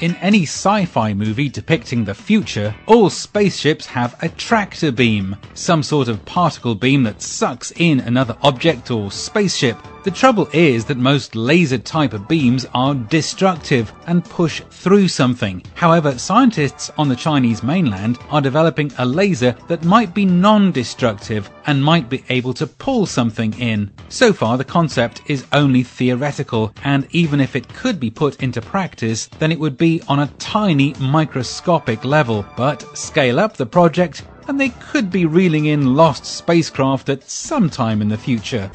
In any sci-fi movie depicting the future, all spaceships have a tractor beam, some sort of particle beam that sucks in another object or spaceship. The trouble is that most laser type of beams are destructive and push through something. However, scientists on the Chinese mainland are developing a laser that might be non-destructive and might be able to pull something in. So far, the concept is only theoretical, and even if it could be put into practice, then it would be on a tiny microscopic level. But scale up the project, and they could be reeling in lost spacecraft at some time in the future.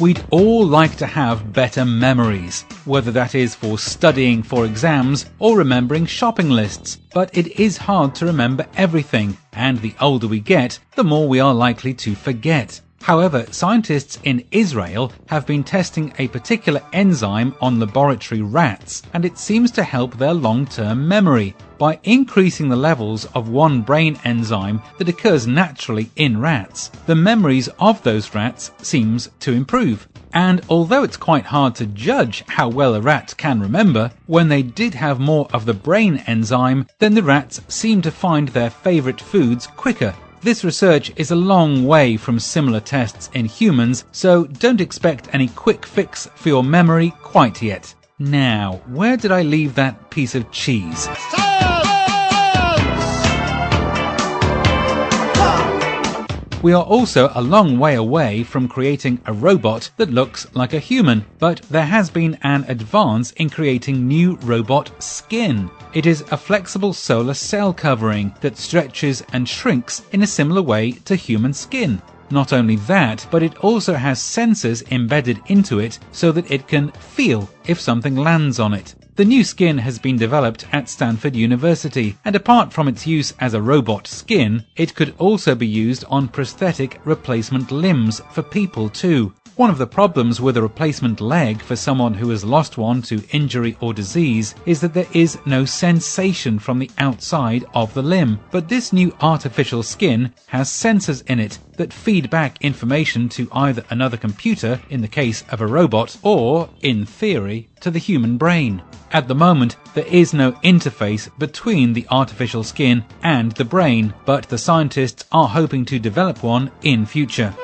We'd all like to have better memories, whether that is for studying for exams or remembering shopping lists. But it is hard to remember everything, and the older we get, the more we are likely to forget. However, scientists in Israel have been testing a particular enzyme on laboratory rats, and it seems to help their long-term memory by increasing the levels of one brain enzyme that occurs naturally in rats. The memories of those rats seems to improve. And although it's quite hard to judge how well a rat can remember, when they did have more of the brain enzyme, then the rats seem to find their favorite foods quicker this research is a long way from similar tests in humans, so don't expect any quick fix for your memory quite yet. Now, where did I leave that piece of cheese? We are also a long way away from creating a robot that looks like a human, but there has been an advance in creating new robot skin. It is a flexible solar cell covering that stretches and shrinks in a similar way to human skin. Not only that, but it also has sensors embedded into it so that it can feel if something lands on it. The new skin has been developed at Stanford University, and apart from its use as a robot skin, it could also be used on prosthetic replacement limbs for people too. One of the problems with a replacement leg for someone who has lost one to injury or disease is that there is no sensation from the outside of the limb. But this new artificial skin has sensors in it that feed back information to either another computer, in the case of a robot, or, in theory, to the human brain. At the moment, there is no interface between the artificial skin and the brain, but the scientists are hoping to develop one in future.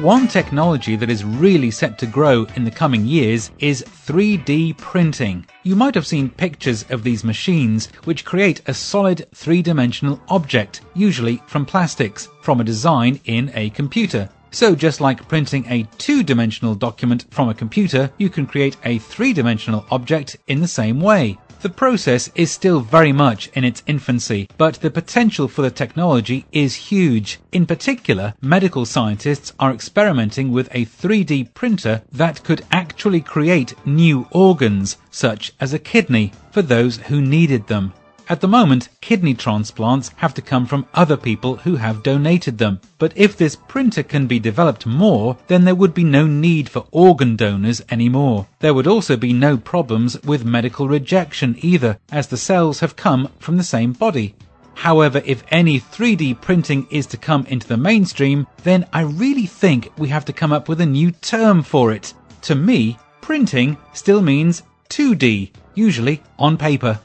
One technology that is really set to grow in the coming years is 3D printing. You might have seen pictures of these machines which create a solid three-dimensional object, usually from plastics, from a design in a computer. So just like printing a two-dimensional document from a computer, you can create a three-dimensional object in the same way. The process is still very much in its infancy, but the potential for the technology is huge. In particular, medical scientists are experimenting with a 3D printer that could actually create new organs, such as a kidney, for those who needed them. At the moment, kidney transplants have to come from other people who have donated them. But if this printer can be developed more, then there would be no need for organ donors anymore. There would also be no problems with medical rejection either, as the cells have come from the same body. However, if any 3D printing is to come into the mainstream, then I really think we have to come up with a new term for it. To me, printing still means 2D, usually on paper.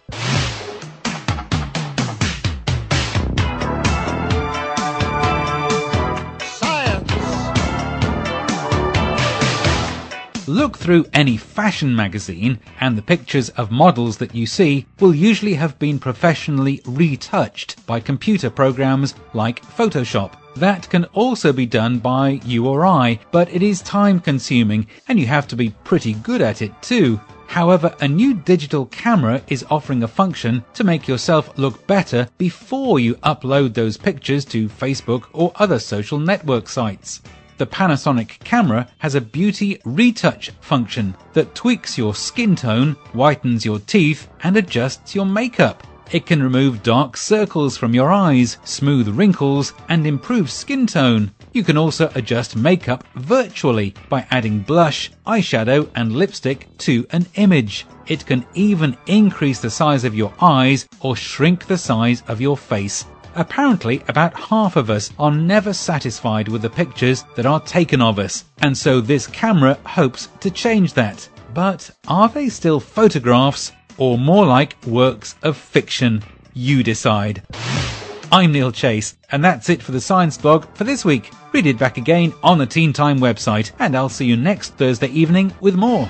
Look through any fashion magazine and the pictures of models that you see will usually have been professionally retouched by computer programs like Photoshop. That can also be done by you or I, but it is time consuming and you have to be pretty good at it too. However, a new digital camera is offering a function to make yourself look better before you upload those pictures to Facebook or other social network sites. The Panasonic camera has a beauty retouch function that tweaks your skin tone, whitens your teeth, and adjusts your makeup. It can remove dark circles from your eyes, smooth wrinkles, and improve skin tone. You can also adjust makeup virtually by adding blush, eyeshadow, and lipstick to an image. It can even increase the size of your eyes or shrink the size of your face. Apparently, about half of us are never satisfied with the pictures that are taken of us, and so this camera hopes to change that. But are they still photographs or more like works of fiction? You decide. I'm Neil Chase, and that's it for the Science Blog for this week. Read it back again on the Teen Time website, and I'll see you next Thursday evening with more.